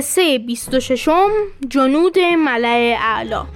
قصه 26 جنود ملع اعلا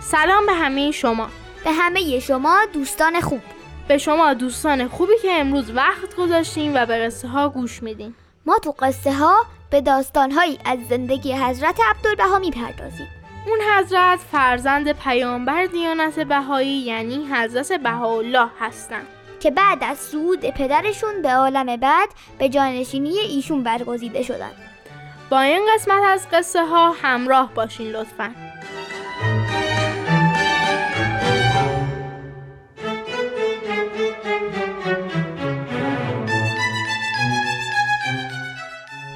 سلام به همه شما. به همه شما دوستان خوب. به شما دوستان خوبی که امروز وقت گذاشتیم و به قصه ها گوش میدین ما تو قصه ها به داستان هایی از زندگی حضرت عبدالبها می‌پردازیم. اون حضرت فرزند پیامبر دیانت بهایی یعنی حضرت بهاءالله هستند که بعد از صعود پدرشون به عالم بعد به جانشینی ایشون برگزیده شدند با این قسمت از قصه ها همراه باشین لطفاً.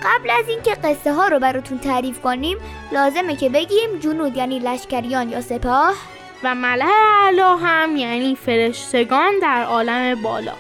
قبل از اینکه قصه ها رو براتون تعریف کنیم لازمه که بگیم جنود یعنی لشکریان یا سپاه؟ و ملع اعلا هم یعنی فرشتگان در عالم بالا.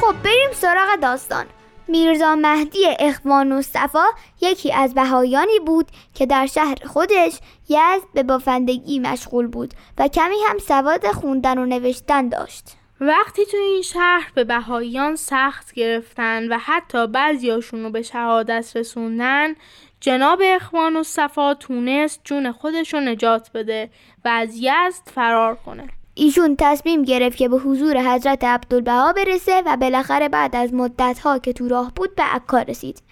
خب بریم سراغ داستان. میرزا مهدی اخوان و صفا یکی از بهایانی بود که در شهر خودش یزد به بافندگی مشغول بود و کمی هم سواد خوندن و نوشتن داشت. وقتی تو این شهر به بهاییان سخت گرفتن و حتی بعضیاشون رو به شهادت رسوندن جناب اخوان و صفا تونست جون خودش رو نجات بده و از یزد فرار کنه. ایشون تصمیم گرفت که به حضور حضرت عبدالبها برسه و بالاخره بعد از مدتها که تو راه بود به عکا رسید.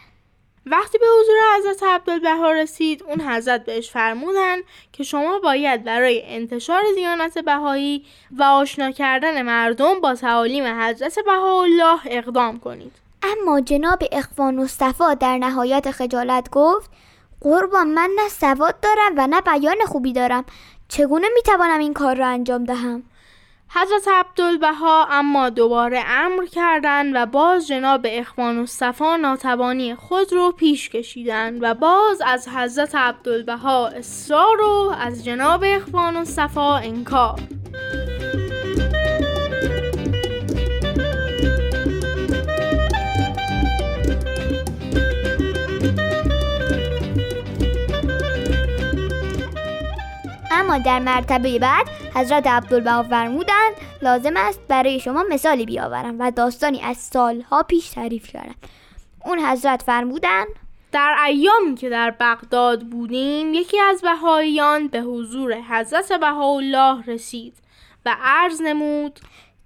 وقتی به حضور حضرت عبدالبها رسید اون حضرت بهش فرمودن که شما باید برای انتشار دیانت بهایی و آشنا کردن مردم با تعالیم حضرت بهاءالله اقدام کنید. اما جناب اخوان صفا در نهایت خجالت گفت قربان من نه سواد دارم و نه بیان خوبی دارم. چگونه می‌توانم این کار را انجام دهم؟ حضرت عبدالبها اما دوباره امر کردند و باز جناب اخوان و صفا ناتوانی خود رو پیش کشیدند و باز از حضرت عبدالبها اصرار و از جناب اخوان و صفا انکار. اما در مرتبه بعد حضرت عبدالبها فرمودند لازم است برای شما مثالی بیاورم و داستانی از سالها پیش تعریف کردم. اون حضرت فرمودند در ایامی که در بغداد بودیم یکی از بهاییان به حضور حضرت بهاءالله رسید و عرض نمود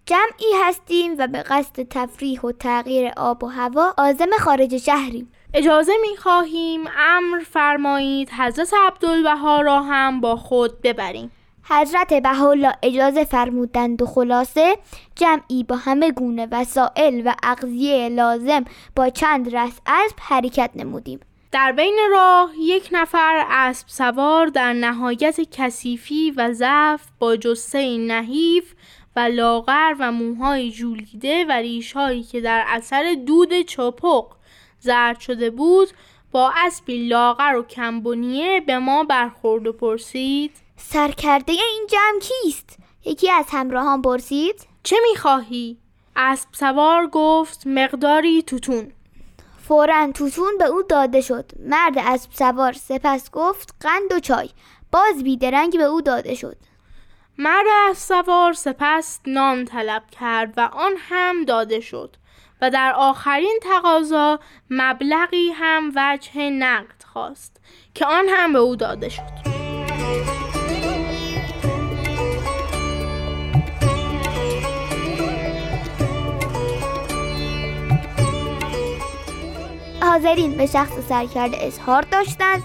جمعی هستیم و به قصد تفریح و تغییر آب و هوا آزم خارج شهریم. اجازه می خواهیم امر فرمایید حضرت عبدالبها را هم با خود ببریم. حضرت بهاءالله اجازه فرمودند و خلاصه جمعی با همه گونه وسایل و اغذیه لازم با چند رس اسب حرکت نمودیم. در بین راه یک نفر اسب سوار در نهایت کثیفی و ضعف با جسه نحیف و لاغر و موهای جولیده و ریشهایی که در اثر دود چپق زرد شده بود با اسبی لاغر و کمبونیه به ما برخورد و پرسید. سرکرده این جمع کیست؟ یکی از همراهان پرسید. چه می‌خواهی؟ اسب سوار گفت مقداری توتون. فورا توتون به او داده شد. مرد اسب سوار سپس گفت قند و چای. باز بیدرنگ به او داده شد. مرد اسب سوار سپس نان طلب کرد و آن هم داده شد و در آخرین تقاضا مبلغی هم وجه نقد خواست که آن هم به او داده شد. حاضرین به شخص سرکرده اظهار داشتند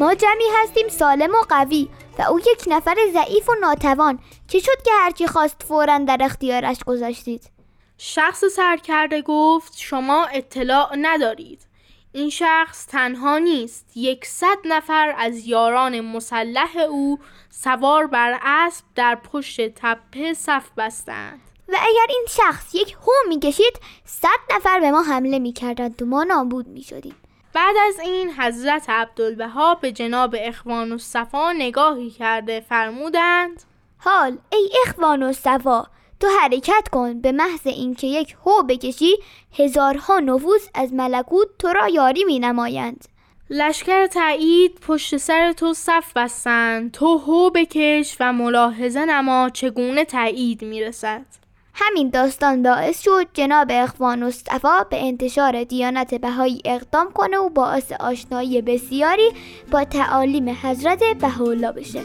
ما جمعی هستیم سالم و قوی. و او یک نفر ضعیف و ناتوان چه شد که هرچی خواست فورا در اختیارش گذاشتید. شخص سرکرده گفت شما اطلاع ندارید. این شخص تنها نیست یکصد نفر از یاران مسلح او سوار بر اسب در پشت تپه صف بستند. و اگر این شخص یک هو می‌کشید صد نفر به ما حمله می‌کردند و ما نابود می‌شدیم. بعد از این حضرت عبدالبها به جناب اخوان و صفا نگاهی کرده فرمودند حال ای اخوان و صفا تو حرکت کن به محض اینکه یک هو بکشی هزارها نفوس از ملکوت تو را یاری می نمایند لشکر تایید پشت سر تو صف بستند تو هو بکش و ملاحظه نما چگونه تایید می‌رسد. همین داستان باعث شد جناب اخوان مصطفا به انتشار دیانت بهایی اقدام کنه و باعث آشنایی بسیاری با تعالیم حضرت بهاءالله بشه.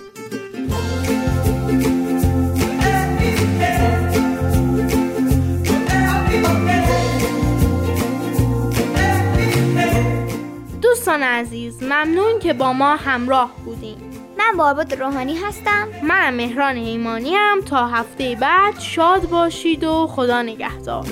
دوستان عزیز ممنون که با ما همراه بودیم من بارباد روحانی هستم. من مهران ایمانی هم تا هفته بعد شاد باشید و خدا نگهدار.